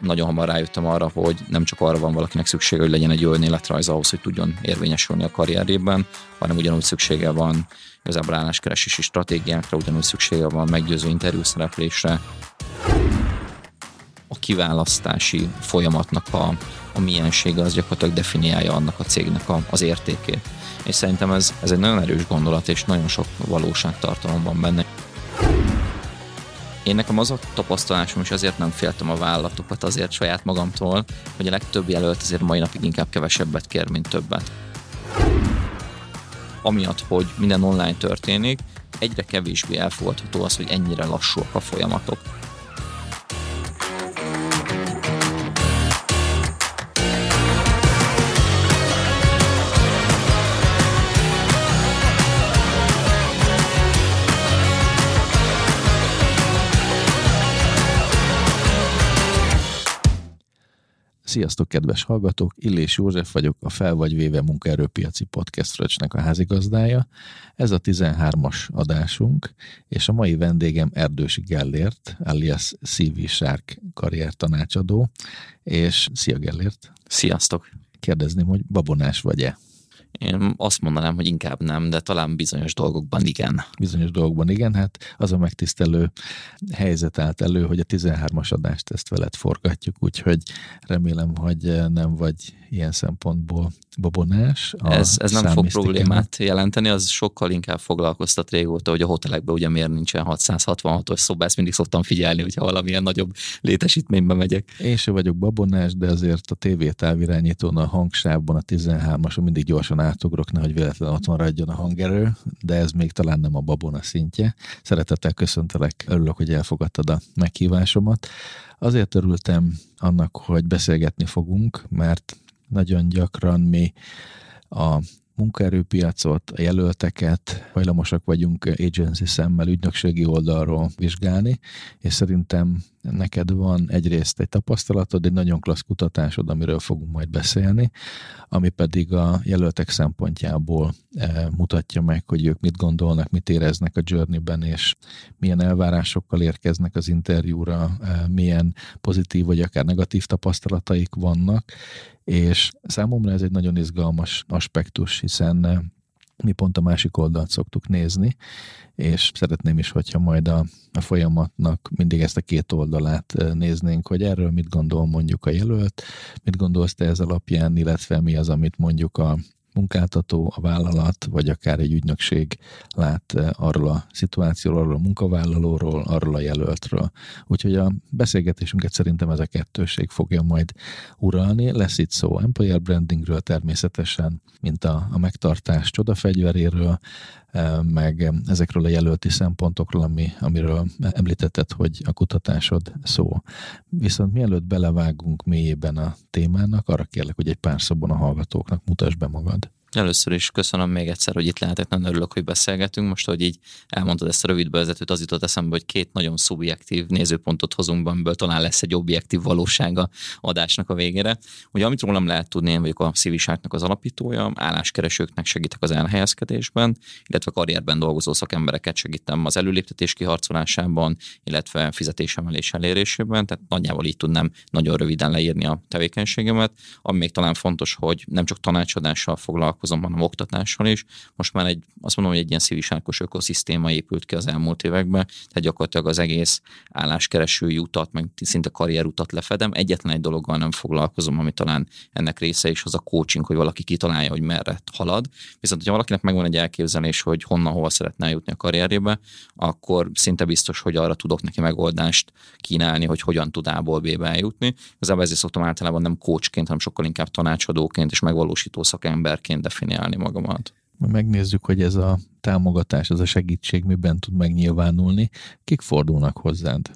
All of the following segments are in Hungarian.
nagyon hamar rájöttem arra, hogy nem csak arra van valakinek szüksége, hogy legyen egy jó önéletrajz ahhoz, hogy tudjon érvényesülni a karrierében, hanem ugyanúgy szüksége van igazából álláskeresési stratégiákra, ugyanúgy szüksége van meggyőző interjú szereplésre. A kiválasztási folyamatnak a, a miensége az gyakorlatilag definiálja annak a cégnek a, az értékét. És szerintem ez, ez egy nagyon erős gondolat, és nagyon sok valóságtartalom van benne. Én nekem az a tapasztalásom, és azért nem féltem a vállalatokat azért saját magamtól, hogy a legtöbb jelölt azért mai napig inkább kevesebbet kér, mint többet. Amiatt, hogy minden online történik, egyre kevésbé elfogadható az, hogy ennyire lassúak a folyamatok. Sziasztok, kedves hallgatók! Illés József vagyok, a Fel vagy véve munkaerőpiaci podcast fröccsnek a házigazdája. Ez a 13-as adásunk, és a mai vendégem Erdősi Gellért, alias CV Shark karriertanácsadó, és szia Gellért! Sziasztok! Kérdezném, hogy babonás vagy-e? Én azt mondanám, hogy inkább nem, de talán bizonyos dolgokban igen. Bizonyos dolgokban igen, hát az a megtisztelő helyzet állt elő, hogy a 13-as adást ezt veled forgatjuk, úgyhogy remélem, hogy nem vagy ilyen szempontból babonás. Ez, ez nem fog problémát jelenteni, az sokkal inkább foglalkoztat régóta, hogy a hotelekben ugye miért nincsen 666-os szoba, ezt mindig szoktam figyelni, hogyha valamilyen nagyobb létesítménybe megyek. Én sem vagyok babonás, de azért a TV távirányítón a hangsávban a 13-ason mindig gyorsan átugrok, nehogy véletlenül ott maradjon a hangerő, de ez még talán nem a babona szintje. Szeretettel köszöntelek, örülök, hogy elfogadtad a meghívásomat. Azért örültem annak, hogy beszélgetni fogunk, mert nagyon gyakran mi a munkaerőpiacot, a jelölteket hajlamosak vagyunk agency szemmel, ügynökségi oldalról vizsgálni, és szerintem neked van egyrészt egy tapasztalatod, egy nagyon klassz kutatásod, amiről fogunk majd beszélni, ami pedig a jelöltek szempontjából e, mutatja meg, hogy ők mit gondolnak, mit éreznek a journey-ben, és milyen elvárásokkal érkeznek az interjúra, e, milyen pozitív vagy akár negatív tapasztalataik vannak, és számomra ez egy nagyon izgalmas aspektus, hiszen e, mi pont a másik oldalt szoktuk nézni, és szeretném is, hogyha majd a, a folyamatnak mindig ezt a két oldalát néznénk, hogy erről mit gondol mondjuk a jelölt, mit gondolsz te ez alapján, illetve mi az, amit mondjuk a, munkáltató, a vállalat, vagy akár egy ügynökség lát eh, arról a szituációról, arról a munkavállalóról, arról a jelöltről. Úgyhogy a beszélgetésünket szerintem ez a kettőség fogja majd uralni. Lesz itt szó employer brandingről természetesen, mint a, a megtartás csodafegyveréről, meg ezekről a jelölti szempontokról, ami, amiről említetted, hogy a kutatásod szó. Viszont mielőtt belevágunk mélyében a témának, arra kérlek, hogy egy pár szabon a hallgatóknak mutasd be magad. Először is köszönöm még egyszer, hogy itt lehetek, nagyon örülök, hogy beszélgetünk. Most, hogy így elmondtad ezt a rövid bevezetőt, az jutott eszembe, hogy két nagyon szubjektív nézőpontot hozunk, amiből talán lesz egy objektív valósága adásnak a végére. Ugye, amit rólam lehet tudni, én vagyok a Civiságnak az alapítója, álláskeresőknek segítek az elhelyezkedésben, illetve karrierben dolgozó szakembereket segítem az előléptetés kiharcolásában, illetve fizetésemelés elérésében, tehát nagyjából így tudnám nagyon röviden leírni a tevékenységemet. Ami még talán fontos, hogy nem csak tanácsadással foglalkozom, foglalkozom, hanem oktatással is. Most már egy, azt mondom, hogy egy ilyen szívisárkos ökoszisztéma épült ki az elmúlt években, tehát gyakorlatilag az egész álláskeresői utat, meg szinte karrierutat lefedem. Egyetlen egy dologgal nem foglalkozom, ami talán ennek része is az a coaching, hogy valaki kitalálja, hogy merre halad. Viszont, hogyha valakinek megvan egy elképzelés, hogy honnan, hol szeretne jutni a karrierjébe, akkor szinte biztos, hogy arra tudok neki megoldást kínálni, hogy hogyan tud A-ból B-be eljutni. Igazából ezért szoktam általában nem coachként, hanem sokkal inkább tanácsadóként és megvalósító szakemberként definiálni magamat. Megnézzük, hogy ez a támogatás, ez a segítség miben tud megnyilvánulni. Kik fordulnak hozzád?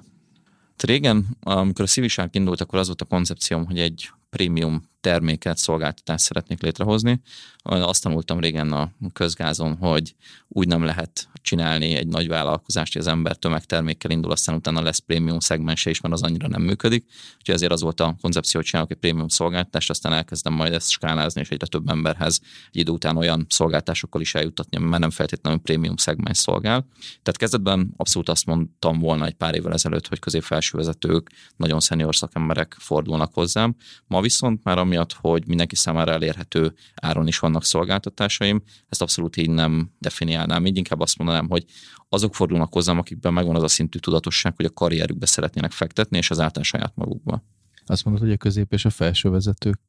Régen, amikor a Civiság indult, akkor az volt a koncepcióm, hogy egy prémium terméket, szolgáltatást szeretnék létrehozni. Azt tanultam régen a közgázon, hogy úgy nem lehet csinálni egy nagy vállalkozást, hogy az ember tömegtermékkel indul, aztán utána lesz prémium szegmense is, mert az annyira nem működik. Úgyhogy ezért az volt a koncepció, hogy csinálok egy prémium szolgáltatást, aztán elkezdem majd ezt skálázni, és egyre több emberhez egy idő után olyan szolgáltásokkal is eljuttatni, mert nem feltétlenül prémium szegmens szolgál. Tehát kezdetben abszolút azt mondtam volna egy pár évvel ezelőtt, hogy közép-felső vezetők, nagyon szenior szakemberek fordulnak hozzám. Ma viszont már amiatt, hogy mindenki számára elérhető áron is vannak szolgáltatásaim, ezt abszolút így nem definiálnám. Így inkább azt mondanám, hogy azok fordulnak hozzám, akikben megvan az a szintű tudatosság, hogy a karrierükbe szeretnének fektetni, és ezáltal saját magukba. Azt mondod, hogy a közép és a felső vezetők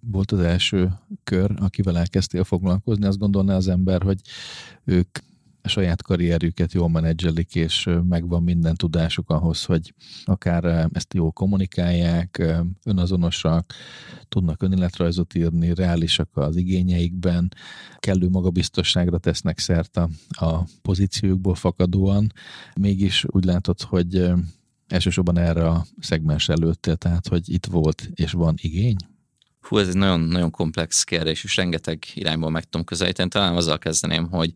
volt az első kör, akivel elkezdtél foglalkozni. Azt gondolná az ember, hogy ők saját karrierjüket jól menedzselik, és megvan minden tudásuk ahhoz, hogy akár ezt jól kommunikálják, önazonosak, tudnak önéletrajzot írni, reálisak az igényeikben, kellő magabiztosságra tesznek szert a, a pozíciójukból fakadóan. Mégis úgy látod, hogy elsősorban erre a szegmens előttél, tehát hogy itt volt és van igény? Hú, ez egy nagyon, nagyon komplex kérdés, és rengeteg irányból meg tudom közelíteni. Talán azzal kezdeném, hogy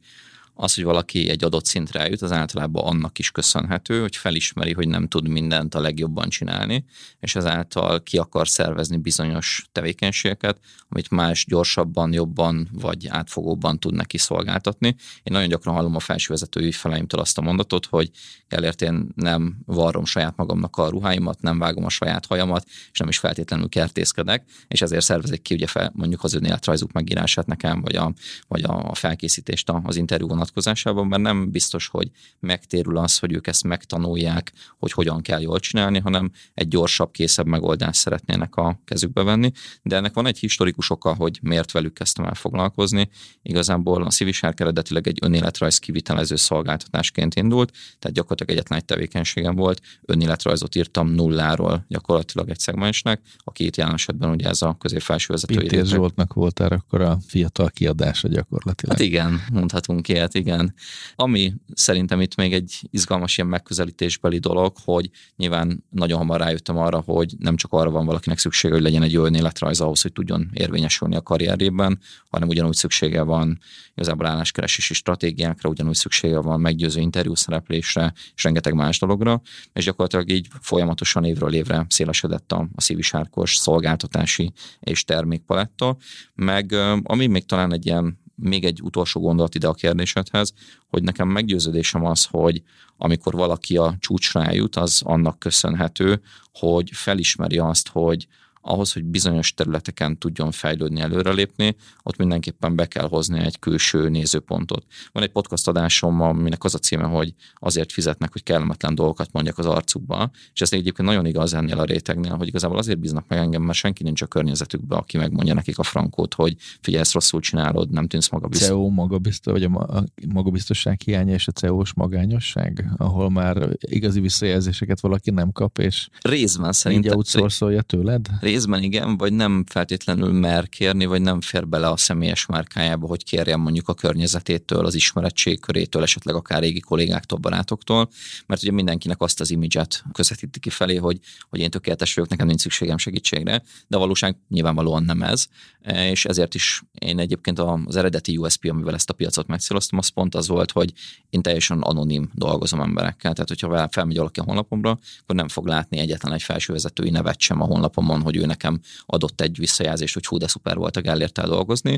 az, hogy valaki egy adott szintre eljut, az általában annak is köszönhető, hogy felismeri, hogy nem tud mindent a legjobban csinálni, és ezáltal ki akar szervezni bizonyos tevékenységeket, amit más gyorsabban, jobban vagy átfogóban tud neki szolgáltatni. Én nagyon gyakran hallom a felsővezető ügyfeleimtől azt a mondatot, hogy elért én nem varrom saját magamnak a ruháimat, nem vágom a saját hajamat, és nem is feltétlenül kertészkedek, és ezért szervezik ki ugye fel, mondjuk az önéletrajzuk megírását nekem, vagy a, vagy a felkészítést az interjúban vonatkozásában, mert nem biztos, hogy megtérül az, hogy ők ezt megtanulják, hogy hogyan kell jól csinálni, hanem egy gyorsabb, készebb megoldást szeretnének a kezükbe venni. De ennek van egy historikus oka, hogy miért velük kezdtem el foglalkozni. Igazából a Civisárk eredetileg egy önéletrajz kivitelező szolgáltatásként indult, tehát gyakorlatilag egyetlen egy tevékenységem volt, önéletrajzot írtam nulláról gyakorlatilag egy szegmensnek, aki itt jelen esetben ugye ez a közép-felső vezető. Pintér Zsoltnak voltál akkor a fiatal kiadása gyakorlatilag. Hát igen, mondhatunk ilyet lehet, igen. Ami szerintem itt még egy izgalmas ilyen megközelítésbeli dolog, hogy nyilván nagyon hamar rájöttem arra, hogy nem csak arra van valakinek szüksége, hogy legyen egy olyan életrajz ahhoz, hogy tudjon érvényesülni a karrierében, hanem ugyanúgy szüksége van igazából álláskeresési stratégiákra, ugyanúgy szüksége van meggyőző interjú szereplésre, és rengeteg más dologra, és gyakorlatilag így folyamatosan évről évre szélesedett a, a szívisárkos szolgáltatási és termékpaletta, meg ami még talán egy ilyen még egy utolsó gondolat ide a kérdésedhez, hogy nekem meggyőződésem az, hogy amikor valaki a csúcsra eljut, az annak köszönhető, hogy felismeri azt, hogy ahhoz, hogy bizonyos területeken tudjon fejlődni, előrelépni, ott mindenképpen be kell hozni egy külső nézőpontot. Van egy podcast adásom, aminek az a címe, hogy azért fizetnek, hogy kellemetlen dolgokat mondjak az arcukba, és ez egyébként nagyon igaz ennél a rétegnél, hogy igazából azért bíznak meg engem, mert senki nincs a környezetükben, aki megmondja nekik a frankót, hogy figyelj, ezt rosszul csinálod, nem tűnsz magabiztos. CEO magabiztos, vagy a magabiztosság hiánya és a CEO-s magányosság, ahol már igazi visszajelzéseket valaki nem kap, és részben szerintem. Így outsourcolja tőled? Részben igen, vagy nem feltétlenül mer kérni, vagy nem fér bele a személyes márkájába, hogy kérjen mondjuk a környezetétől, az ismeretség körétől, esetleg akár régi kollégáktól, barátoktól, mert ugye mindenkinek azt az imidzset közvetíti ki felé, hogy, hogy én tökéletes vagyok, nekem nincs szükségem segítségre, de a valóság nyilvánvalóan nem ez, és ezért is én egyébként az eredeti USP, amivel ezt a piacot megcéloztam, az pont az volt, hogy én teljesen anonim dolgozom emberekkel, tehát hogyha felmegy valaki a honlapomra, akkor nem fog látni egyetlen egy felsővezetői nevet sem a honlapomon, hogy ő nekem adott egy visszajelzést, hogy hú, de szuper volt a Gellértel dolgozni.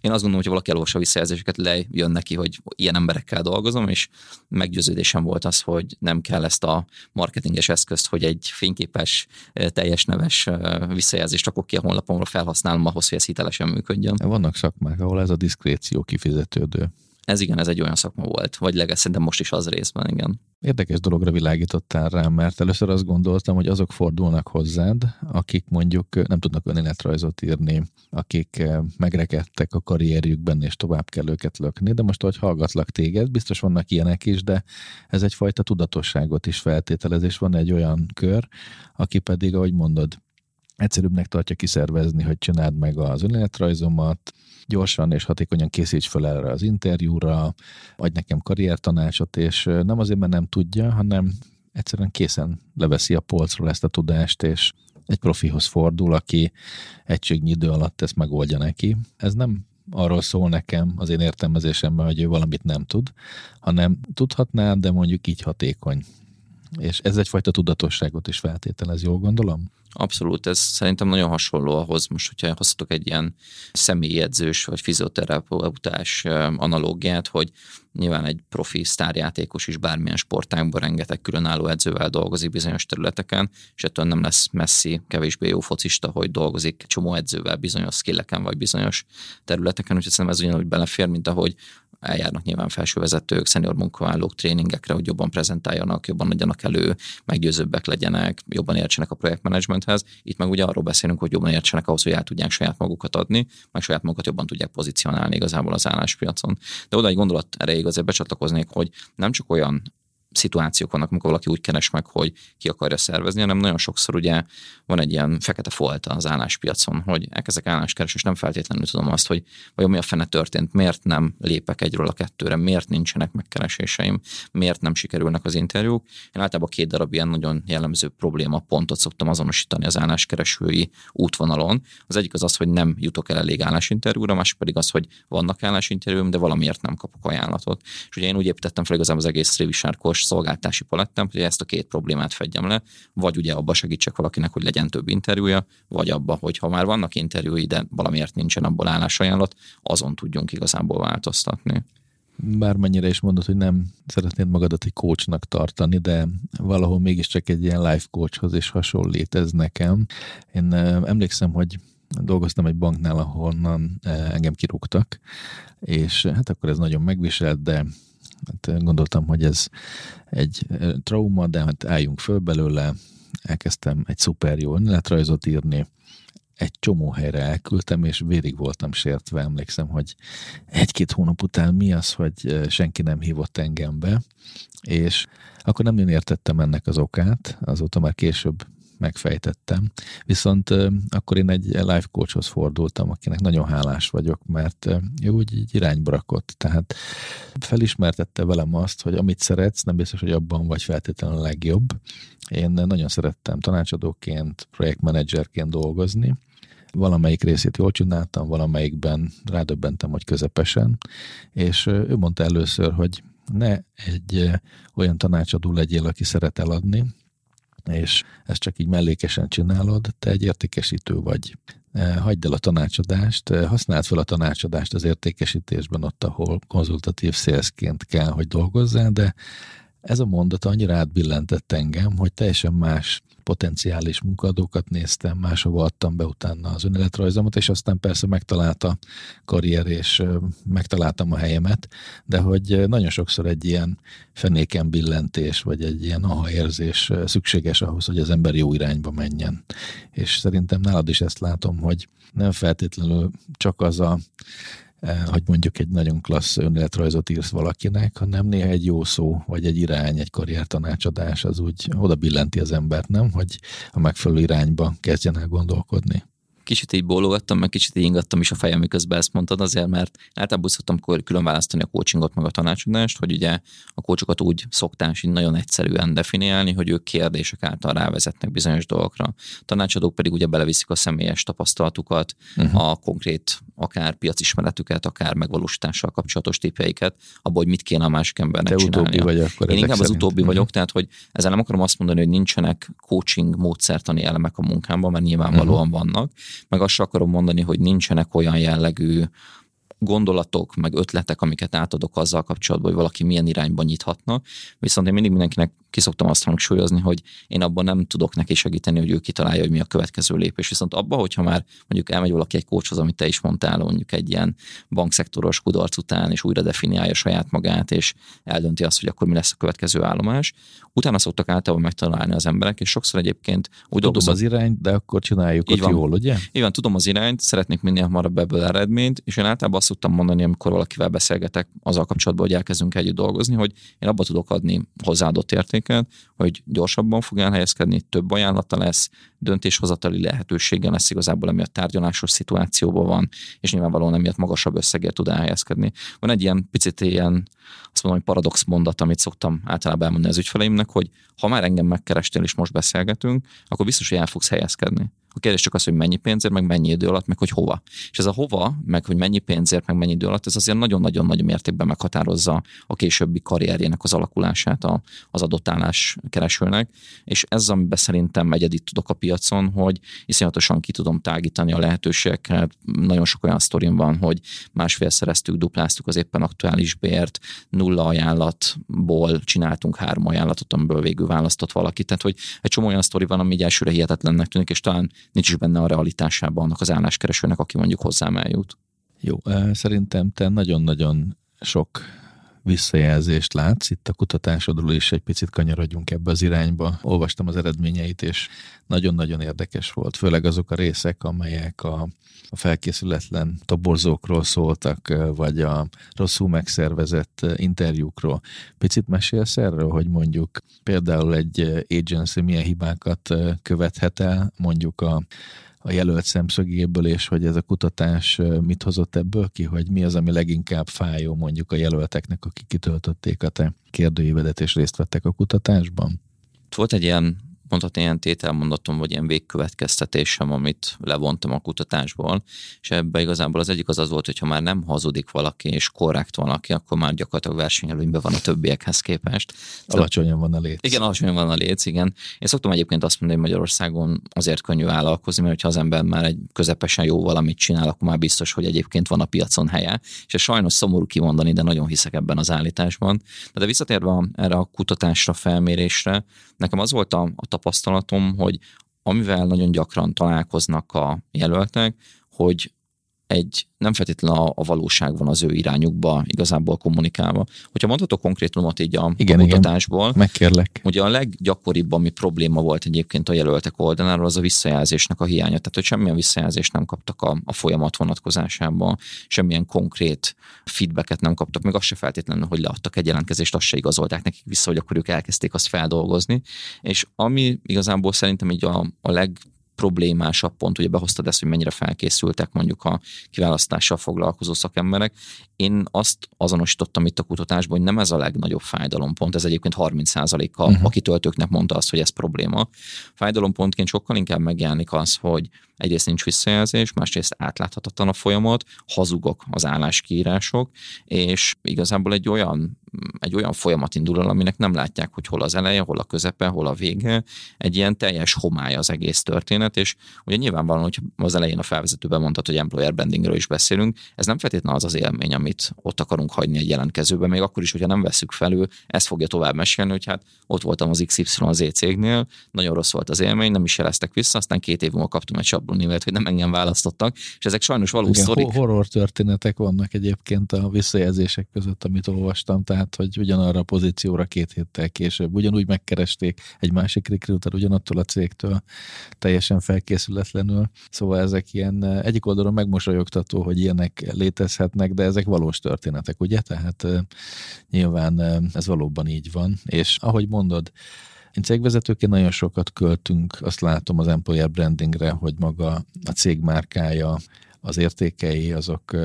Én azt gondolom, hogy valaki elolvassa a visszajelzéseket, lejön neki, hogy ilyen emberekkel dolgozom, és meggyőződésem volt az, hogy nem kell ezt a marketinges eszközt, hogy egy fényképes, teljes neves visszajelzést rakok ki a honlapomra, felhasználom ahhoz, hogy ez hitelesen működjön. Vannak szakmák, ahol ez a diszkréció kifizetődő. Ez igen, ez egy olyan szakma volt, vagy legalább szerintem most is az részben, igen. Érdekes dologra világítottál rám, mert először azt gondoltam, hogy azok fordulnak hozzád, akik mondjuk nem tudnak önéletrajzot írni, akik megrekedtek a karrierjükben, és tovább kell őket lökni, de most, hogy hallgatlak téged, biztos vannak ilyenek is, de ez egyfajta tudatosságot is feltételez, és van egy olyan kör, aki pedig, ahogy mondod, egyszerűbbnek tartja kiszervezni, hogy csináld meg az önéletrajzomat, gyorsan és hatékonyan készíts fel erre az interjúra, adj nekem karriertanácsot, és nem azért, mert nem tudja, hanem egyszerűen készen leveszi a polcról ezt a tudást, és egy profihoz fordul, aki egységnyi idő alatt ezt megoldja neki. Ez nem arról szól nekem az én értelmezésemben, hogy ő valamit nem tud, hanem tudhatná, de mondjuk így hatékony. És ez egyfajta tudatosságot is feltételez, jól gondolom? Abszolút, ez szerintem nagyon hasonló ahhoz, most, hogyha hozhatok egy ilyen személyedzős vagy fizioterapeutás analógiát, hogy nyilván egy profi sztárjátékos is bármilyen sportágban rengeteg különálló edzővel dolgozik bizonyos területeken, és ettől nem lesz messzi, kevésbé jó focista, hogy dolgozik csomó edzővel bizonyos skilleken vagy bizonyos területeken, úgyhogy szerintem ez ugyanúgy belefér, mint ahogy eljárnak nyilván felsővezetők, szenior munkavállalók tréningekre, hogy jobban prezentáljanak, jobban legyenek elő, meggyőzőbbek legyenek, jobban értsenek a projektmenedzsmenthez. Itt meg ugye arról beszélünk, hogy jobban értsenek ahhoz, hogy el tudják saját magukat adni, meg saját magukat jobban tudják pozícionálni igazából az álláspiacon. De oda egy gondolat erejéig azért becsatlakoznék, hogy nem csak olyan szituációk vannak, amikor valaki úgy keres meg, hogy ki akarja szervezni, hanem nagyon sokszor ugye van egy ilyen fekete folta az álláspiacon, hogy elkezdek álláskeres, és nem feltétlenül tudom azt, hogy vajon mi a fene történt, miért nem lépek egyről a kettőre, miért nincsenek megkereséseim, miért nem sikerülnek az interjúk. Én általában két darab ilyen nagyon jellemző probléma pontot szoktam azonosítani az álláskeresői útvonalon. Az egyik az az, hogy nem jutok el elég állásinterjúra, másik pedig az, hogy vannak állásinterjúm, de valamiért nem kapok ajánlatot. És ugye én úgy építettem fel igazából az egész révisárkos szolgáltási palettám, hogy ezt a két problémát fedjem le, vagy ugye abba segítsek valakinek, hogy legyen több interjúja, vagy abba, hogy ha már vannak interjúi, de valamiért nincsen abból állásajánlat, azon tudjunk igazából változtatni. Bármennyire is mondod, hogy nem szeretnéd magadat egy coachnak tartani, de valahol mégiscsak egy ilyen life coachhoz is hasonlít ez nekem. Én emlékszem, hogy dolgoztam egy banknál, ahonnan engem kirúgtak, és hát akkor ez nagyon megviselt, de Hát gondoltam, hogy ez egy trauma, de hát álljunk föl belőle. Elkezdtem egy szuper jó önéletrajzot írni, egy csomó helyre elküldtem, és vérig voltam sértve. Emlékszem, hogy egy-két hónap után mi az, hogy senki nem hívott engem be, és akkor nem én értettem ennek az okát, azóta már később megfejtettem. Viszont akkor én egy life coachhoz fordultam, akinek nagyon hálás vagyok, mert ő úgy így irányba rakott. Tehát felismertette velem azt, hogy amit szeretsz, nem biztos, hogy abban vagy feltétlenül a legjobb. Én nagyon szerettem tanácsadóként, projektmenedzserként dolgozni, valamelyik részét jól csináltam, valamelyikben rádöbbentem, hogy közepesen, és ő mondta először, hogy ne egy olyan tanácsadó legyél, aki szeret eladni, és ezt csak így mellékesen csinálod, te egy értékesítő vagy. E, hagyd el a tanácsadást, e, használd fel a tanácsadást az értékesítésben ott, ahol konzultatív szélszként kell, hogy dolgozzál, de ez a mondat annyira átbillentett engem, hogy teljesen más potenciális munkadókat néztem, máshova adtam be utána az önéletrajzomat, és aztán persze megtalálta karrier, és megtaláltam a helyemet, de hogy nagyon sokszor egy ilyen fenéken billentés, vagy egy ilyen aha érzés szükséges ahhoz, hogy az ember jó irányba menjen. És szerintem nálad is ezt látom, hogy nem feltétlenül csak az a hogy mondjuk egy nagyon klassz önéletrajzot írsz valakinek, hanem néha egy jó szó, vagy egy irány, egy karriertanácsadás, az úgy oda billenti az embert, nem? Hogy a megfelelő irányba kezdjen el gondolkodni kicsit így bólogattam, meg kicsit így ingattam is a fejem, miközben ezt mondtad azért, mert általában szoktam külön választani a coachingot meg a tanácsadást, hogy ugye a coachokat úgy szoktás így nagyon egyszerűen definiálni, hogy ők kérdések által rávezetnek bizonyos dolgokra. A tanácsadók pedig ugye beleviszik a személyes tapasztalatukat, uh-huh. a konkrét akár piacismeretüket, akár megvalósítással kapcsolatos tippjeiket, abból, hogy mit kéne a másik embernek Te csinálnia. Vagy akkor Én inkább szerint. az utóbbi uh-huh. vagyok, tehát hogy ezzel nem akarom azt mondani, hogy nincsenek coaching módszertani elemek a munkámban, mert nyilvánvalóan uh-huh. vannak, meg azt akarom mondani, hogy nincsenek olyan jellegű gondolatok, meg ötletek, amiket átadok azzal kapcsolatban, hogy valaki milyen irányba nyithatna. Viszont én mindig mindenkinek kiszoktam azt hangsúlyozni, hogy én abban nem tudok neki segíteni, hogy ő kitalálja, hogy mi a következő lépés. Viszont abban, hogyha már mondjuk elmegy valaki egy kócshoz, amit te is mondtál, mondjuk egy ilyen bankszektoros kudarc után, és újra definiálja saját magát, és eldönti azt, hogy akkor mi lesz a következő állomás, utána szoktak általában megtalálni az emberek, és sokszor egyébként úgy Tudom dolgozom, az irányt, de akkor csináljuk így ott van. jól, ugye? Így van, tudom az irányt, szeretnék minél hamarabb ebből eredményt, és én általában azt tudtam mondani, amikor valakivel beszélgetek azzal kapcsolatban, hogy elkezdünk együtt dolgozni, hogy én abba tudok adni hozzáadott értéket, hogy gyorsabban fog elhelyezkedni, több ajánlata lesz, döntéshozatali lehetősége lesz igazából, ami a tárgyalásos szituációban van, és nyilvánvalóan emiatt magasabb összegért tud elhelyezkedni. Van egy ilyen picit ilyen, azt mondom, hogy paradox mondat, amit szoktam általában elmondani az ügyfeleimnek, hogy ha már engem megkerestél és most beszélgetünk, akkor biztos, hogy el fogsz helyezkedni. A kérdés csak az, hogy mennyi pénzért, meg mennyi idő alatt, meg hogy hova. És ez a hova, meg hogy mennyi pénzért, meg mennyi idő alatt, ez azért nagyon-nagyon nagy mértékben meghatározza a későbbi karrierjének az alakulását az adott állás keresőnek. És ez, amiben szerintem egyedit tudok a piacon, hogy iszonyatosan ki tudom tágítani a lehetőségeket. Nagyon sok olyan sztorim van, hogy másfél szereztük, dupláztuk az éppen aktuális bért, nulla ajánlatból csináltunk három ajánlatot, amiből végül választott valaki. Tehát, hogy egy csomó olyan sztori van, ami így elsőre hihetetlennek tűnik, és talán nincs is benne a realitásában annak az álláskeresőnek, aki mondjuk hozzám eljut. Jó, szerintem te nagyon-nagyon sok visszajelzést látsz. Itt a kutatásodról is egy picit kanyarodjunk ebbe az irányba. Olvastam az eredményeit, és nagyon-nagyon érdekes volt, főleg azok a részek, amelyek a, a felkészületlen toborzókról szóltak, vagy a rosszul megszervezett interjúkról. Picit mesélsz erről, hogy mondjuk például egy agency milyen hibákat követhet el, mondjuk a a jelölt szemszögéből, és hogy ez a kutatás mit hozott ebből ki, hogy mi az, ami leginkább fájó mondjuk a jelölteknek, akik kitöltötték a te kérdőívedet és részt vettek a kutatásban? Volt egy ilyen mondhatni ilyen tételmondatom, vagy ilyen végkövetkeztetésem, amit levontam a kutatásból, és ebbe igazából az egyik az az volt, hogy ha már nem hazudik valaki, és korrekt valaki, akkor már gyakorlatilag versenyelőnyben van a többiekhez képest. Alacsonyan van a léc. Igen, alacsonyan van a léc, igen. Én szoktam egyébként azt mondani, hogy Magyarországon azért könnyű vállalkozni, mert ha az ember már egy közepesen jó valamit csinál, akkor már biztos, hogy egyébként van a piacon helye. És ez sajnos szomorú kimondani, de nagyon hiszek ebben az állításban. De visszatérve erre a kutatásra, felmérésre, nekem az volt a, a tapasztalatom, hogy amivel nagyon gyakran találkoznak a jelöltek, hogy egy nem feltétlenül a, a valóság van az ő irányukba igazából kommunikálva. Hogyha mondhatok konkrétumot így a, igen, a kutatásból. Igen. Megkérlek. Ugye a leggyakoribb, ami probléma volt egyébként a jelöltek oldaláról, az a visszajelzésnek a hiánya. Tehát, hogy semmilyen visszajelzést nem kaptak a, a folyamat vonatkozásában, semmilyen konkrét feedbacket nem kaptak, még azt se feltétlenül, hogy leadtak egy jelentkezést, azt se igazolták nekik vissza, hogy akkor ők elkezdték azt feldolgozni. És ami igazából szerintem így a, a leg problémásabb pont, ugye behoztad ezt, hogy mennyire felkészültek mondjuk a kiválasztással foglalkozó szakemberek. Én azt azonosítottam itt a kutatásban, hogy nem ez a legnagyobb fájdalompont, ez egyébként 30%-a uh-huh. a kitöltőknek mondta azt, hogy ez probléma. Fájdalompontként sokkal inkább megjelenik az, hogy egyrészt nincs visszajelzés, másrészt átláthatatlan a folyamat, hazugok az álláskiírások, és igazából egy olyan egy olyan folyamat indul el, aminek nem látják, hogy hol az eleje, hol a közepe, hol a vége. Egy ilyen teljes homály az egész történet, és ugye nyilvánvalóan, hogy az elején a felvezetőben mondtad, hogy employer brandingről is beszélünk, ez nem feltétlenül az az élmény, amit ott akarunk hagyni egy jelentkezőben, még akkor is, hogyha nem veszük felül, ezt fogja tovább mesélni, hogy hát ott voltam az XYZ cégnél, nagyon rossz volt az élmény, nem is jeleztek vissza, aztán két év múlva kaptam egy sablonivet, hogy nem engem választottak, és ezek sajnos valós sztorik. Horror történetek vannak egyébként a visszajelzések között, amit olvastam, tehát lehet, hogy ugyanarra a pozícióra két héttel később ugyanúgy megkeresték egy másik recruiter ugyanattól a cégtől, teljesen felkészületlenül. Szóval ezek ilyen egyik oldalon megmosolyogtató, hogy ilyenek létezhetnek, de ezek valós történetek, ugye? Tehát nyilván ez valóban így van. És ahogy mondod, én cégvezetőként nagyon sokat költünk, azt látom az employer brandingre, hogy maga a cég márkája, az értékei azok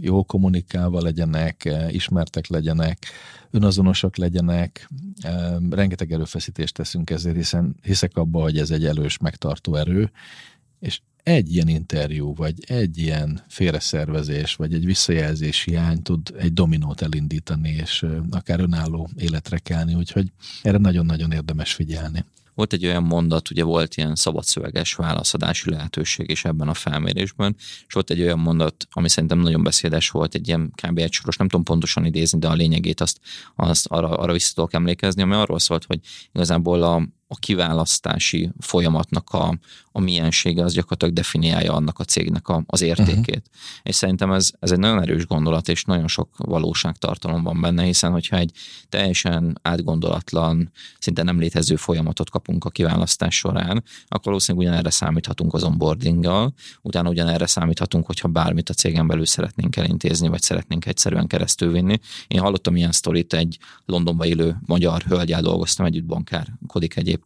jó kommunikálva legyenek, ismertek legyenek, önazonosak legyenek. Rengeteg erőfeszítést teszünk ezért, hiszen hiszek abba, hogy ez egy elős megtartó erő, és egy ilyen interjú, vagy egy ilyen félreszervezés, vagy egy visszajelzés hiány tud egy dominót elindítani, és akár önálló életre kelni, úgyhogy erre nagyon-nagyon érdemes figyelni. Volt egy olyan mondat, ugye volt ilyen szabadszöveges válaszadási lehetőség is ebben a felmérésben, és volt egy olyan mondat, ami szerintem nagyon beszédes volt, egy ilyen kb. egy soros, nem tudom pontosan idézni, de a lényegét azt, azt arra, arra vissza tudok emlékezni, ami arról szólt, hogy igazából a, a kiválasztási folyamatnak a, a miensége az gyakorlatilag definiálja annak a cégnek a, az értékét. Uh-huh. És szerintem ez, ez egy nagyon erős gondolat, és nagyon sok valóságtartalom van benne, hiszen hogyha egy teljesen átgondolatlan, szinte nem létező folyamatot kapunk a kiválasztás során, akkor valószínűleg ugyanerre számíthatunk az onboardinggal, utána ugyanerre számíthatunk, hogyha bármit a cégen belül szeretnénk elintézni, vagy szeretnénk egyszerűen keresztülvinni. Én hallottam ilyen sztorit, egy Londonba élő magyar hölgyel dolgoztam együtt, bankárkodik egyébként,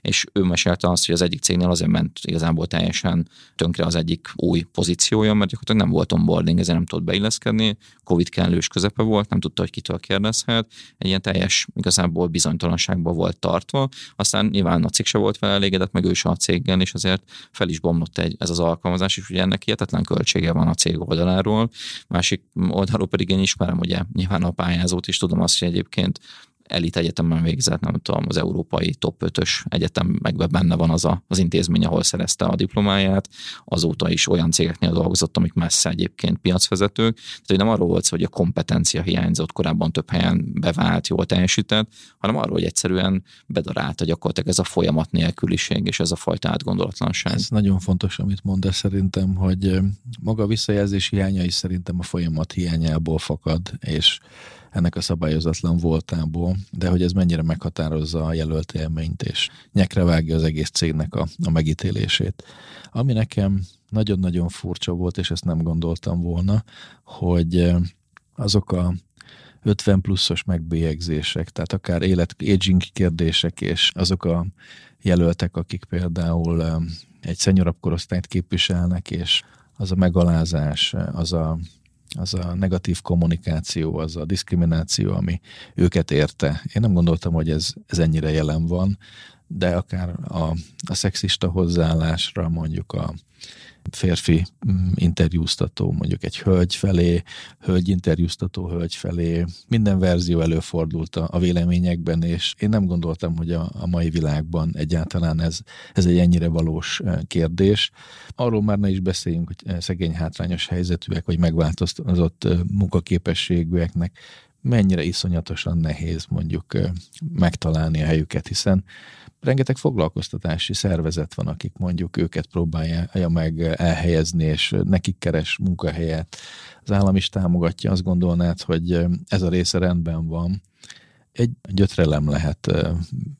és ő mesélte azt, hogy az egyik cégnél azért ment igazából teljesen tönkre az egyik új pozíciója, mert gyakorlatilag nem volt onboarding, ezért nem tudott beilleszkedni, Covid kellős közepe volt, nem tudta, hogy kitől kérdezhet, egy ilyen teljes igazából bizonytalanságban volt tartva, aztán nyilván a cég se volt vele elégedett, meg ő se a céggel, és azért fel is bomlott egy, ez az alkalmazás, és ugye ennek hihetetlen költsége van a cég oldaláról. Másik oldalról pedig én ismerem ugye nyilván a pályázót is, tudom azt, hogy egyébként elit egyetemen végzett, nem tudom, az európai top 5-ös egyetemekben benne van az a, az intézmény, ahol szerezte a diplomáját, azóta is olyan cégeknél dolgozott, amik messze egyébként piacvezetők. Tehát hogy nem arról volt hogy a kompetencia hiányzott, korábban több helyen bevált, jól teljesített, hanem arról, hogy egyszerűen bedarálta gyakorlatilag ez a folyamat nélküliség és ez a fajta átgondolatlanság. Ez nagyon fontos, amit mondasz szerintem, hogy maga a visszajelzés hiánya is szerintem a folyamat hiányából fakad, és ennek a szabályozatlan voltából, de hogy ez mennyire meghatározza a jelölt élményt, és nyekre vágja az egész cégnek a, a megítélését. Ami nekem nagyon-nagyon furcsa volt, és ezt nem gondoltam volna, hogy azok a 50 pluszos megbélyegzések, tehát akár élet aging kérdések, és azok a jelöltek, akik például egy szenyorabb korosztályt képviselnek, és az a megalázás, az a az a negatív kommunikáció, az a diszkrimináció, ami őket érte. Én nem gondoltam, hogy ez, ez ennyire jelen van, de akár a, a szexista hozzáállásra mondjuk a, férfi mm, interjúztató mondjuk egy hölgy felé, hölgy interjúztató hölgy felé. Minden verzió előfordult a, a véleményekben, és én nem gondoltam, hogy a, a mai világban egyáltalán ez, ez egy ennyire valós eh, kérdés. Arról már ne is beszéljünk, hogy eh, szegény hátrányos helyzetűek, vagy megváltozott eh, munkaképességűeknek mennyire iszonyatosan nehéz mondjuk megtalálni a helyüket, hiszen rengeteg foglalkoztatási szervezet van, akik mondjuk őket próbálja meg elhelyezni, és nekik keres munkahelyet. Az állam is támogatja, azt gondolnád, hogy ez a része rendben van. Egy gyötrelem lehet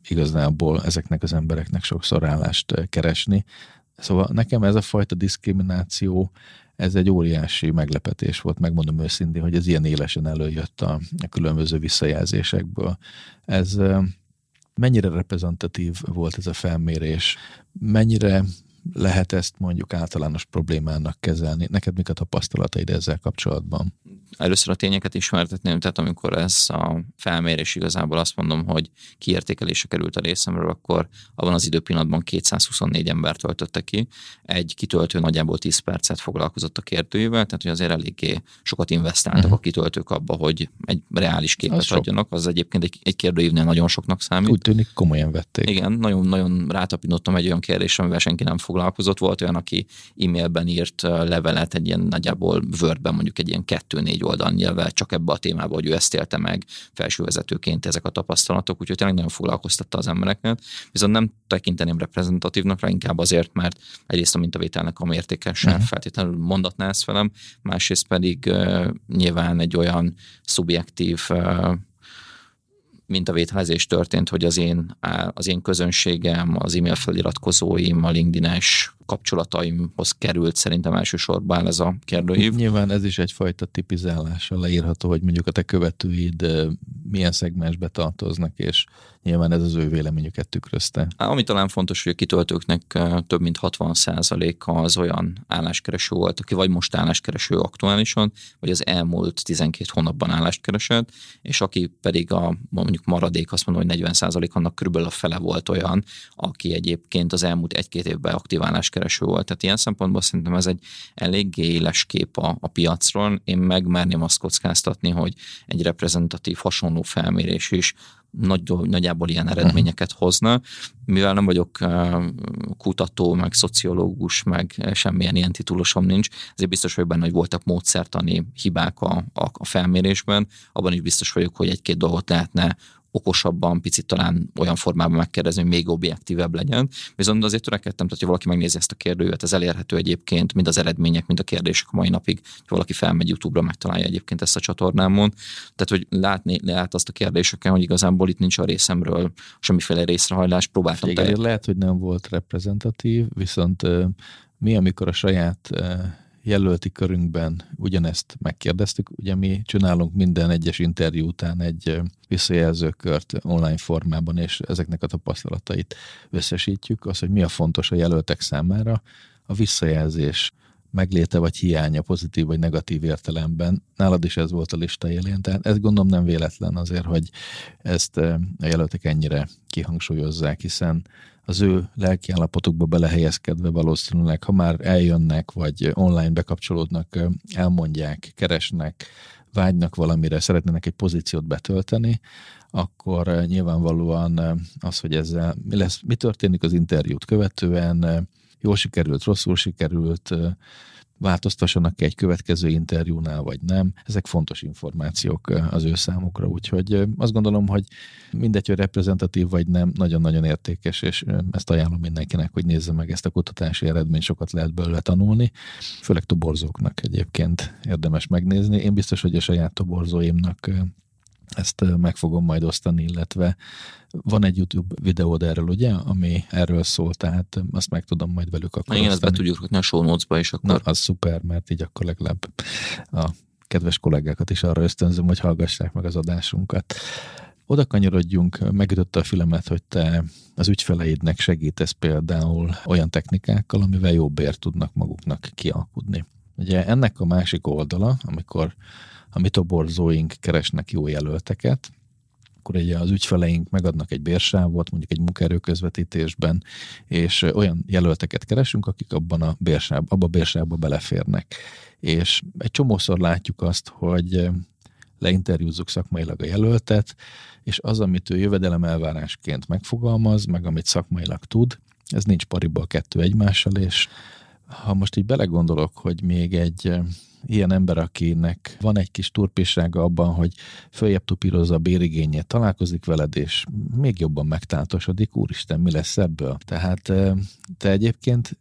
igazából ezeknek az embereknek sokszor állást keresni. Szóval nekem ez a fajta diszkrimináció, ez egy óriási meglepetés volt, megmondom őszintén, hogy ez ilyen élesen előjött a, a különböző visszajelzésekből. Ez mennyire reprezentatív volt ez a felmérés, mennyire lehet ezt mondjuk általános problémának kezelni? Neked mik a tapasztalataid ezzel kapcsolatban? Először a tényeket ismertetném, tehát amikor ez a felmérés igazából azt mondom, hogy kiértékelése került a részemről, akkor abban az időpillanatban 224 ember töltötte ki. Egy kitöltő nagyjából 10 percet foglalkozott a kérdőjével, tehát hogy azért eléggé sokat investáltak uh-huh. a kitöltők abba, hogy egy reális képet az adjanak. Az egyébként egy, egy kérdőívnél nagyon soknak számít. Úgy tűnik, komolyan vették. Igen, nagyon-nagyon rátapinottam egy olyan kérdésre, amivel senki nem fog foglalkozott, volt olyan, aki e-mailben írt levelet egy ilyen nagyjából Wordben mondjuk egy ilyen kettő-négy oldal nyelvvel csak ebbe a témába, hogy ő ezt élte meg felsővezetőként ezek a tapasztalatok, úgyhogy tényleg nagyon foglalkoztatta az embereket. Viszont nem tekinteném reprezentatívnak, rá inkább azért, mert egyrészt a mintavételnek a mértéke sem uh-huh. feltétlenül mondatná ezt velem, másrészt pedig uh, nyilván egy olyan szubjektív uh, mintavételezés történt, hogy az én, az én közönségem, az e-mail feliratkozóim, a LinkedIn-es kapcsolataimhoz került szerintem elsősorban ez a kérdőív. Nyilván ez is egyfajta tipizálással leírható, hogy mondjuk a te követőid milyen szegmensbe tartoznak, és nyilván ez az ő véleményüket tükrözte. Ami talán fontos, hogy a kitöltőknek több mint 60%-a az olyan álláskereső volt, aki vagy most álláskereső aktuálisan, vagy az elmúlt 12 hónapban állást keresett, és aki pedig a mondjuk maradék, azt mondom, hogy 40% annak körülbelül a fele volt olyan, aki egyébként az elmúlt egy-két évben aktív álláskereső volt. Tehát ilyen szempontból szerintem ez egy eléggé éles kép a, a piacról. Én megmerném azt kockáztatni, hogy egy reprezentatív hasonló felmérés is nagy, nagyjából ilyen eredményeket hozna. Mivel nem vagyok kutató, meg szociológus, meg semmilyen ilyen titulosom nincs, ezért biztos vagyok benne, hogy voltak módszertani hibák a, a felmérésben. Abban is biztos vagyok, hogy egy-két dolgot lehetne okosabban, picit talán olyan formában megkérdezni, hogy még objektívebb legyen. Viszont azért törekedtem, tehát, hogy valaki megnézi ezt a kérdőjét, ez elérhető egyébként, mind az eredmények, mind a kérdések a mai napig, hogy valaki felmegy YouTube-ra, megtalálja egyébként ezt a csatornámon. Tehát, hogy látni lehet azt a kérdéseken, hogy igazából itt nincs a részemről semmiféle részrehajlás, próbáltam. Igen, lehet, hogy nem volt reprezentatív, viszont mi, amikor a saját jelölti körünkben ugyanezt megkérdeztük. Ugye mi csinálunk minden egyes interjú után egy visszajelzőkört online formában, és ezeknek a tapasztalatait összesítjük. Az, hogy mi a fontos a jelöltek számára, a visszajelzés megléte vagy hiánya pozitív vagy negatív értelemben. Nálad is ez volt a lista élén, tehát ezt gondolom nem véletlen azért, hogy ezt a jelöltek ennyire kihangsúlyozzák, hiszen az ő lelkiállapotukba belehelyezkedve valószínűleg, ha már eljönnek, vagy online bekapcsolódnak, elmondják, keresnek, vágynak valamire, szeretnének egy pozíciót betölteni, akkor nyilvánvalóan az, hogy ezzel mi, lesz, mi történik az interjút követően, jól sikerült, rosszul sikerült, változtassanak egy következő interjúnál, vagy nem. Ezek fontos információk az ő számukra, úgyhogy azt gondolom, hogy mindegy, hogy reprezentatív vagy nem, nagyon-nagyon értékes, és ezt ajánlom mindenkinek, hogy nézze meg ezt a kutatási eredményt, sokat lehet belőle tanulni, főleg toborzóknak egyébként érdemes megnézni. Én biztos, hogy a saját toborzóimnak ezt meg fogom majd osztani, illetve van egy YouTube videód erről, ugye, ami erről szól, tehát azt meg tudom majd velük akkor Igen, ezt be tudjuk rakni a show notes-ba, és akkor... Na, az szuper, mert így akkor legalább a kedves kollégákat is arra ösztönzöm, hogy hallgassák meg az adásunkat. Oda kanyarodjunk, megütötte a fülemet, hogy te az ügyfeleidnek segítesz például olyan technikákkal, amivel jobb bért tudnak maguknak kialkudni. Ugye ennek a másik oldala, amikor a mi toborzóink keresnek jó jelölteket, akkor ugye az ügyfeleink megadnak egy bérsávot, mondjuk egy munkaerőközvetítésben, és olyan jelölteket keresünk, akik abban a bérsáv, abba a bérsávba beleférnek. És egy csomószor látjuk azt, hogy leinterjúzzuk szakmailag a jelöltet, és az, amit ő jövedelem elvárásként megfogalmaz, meg amit szakmailag tud, ez nincs pariba a kettő egymással, és ha most így belegondolok, hogy még egy ilyen ember, akinek van egy kis turpissága abban, hogy följebb tupírozza a bérigényét, találkozik veled, és még jobban megtáltosodik, úristen, mi lesz ebből? Tehát te egyébként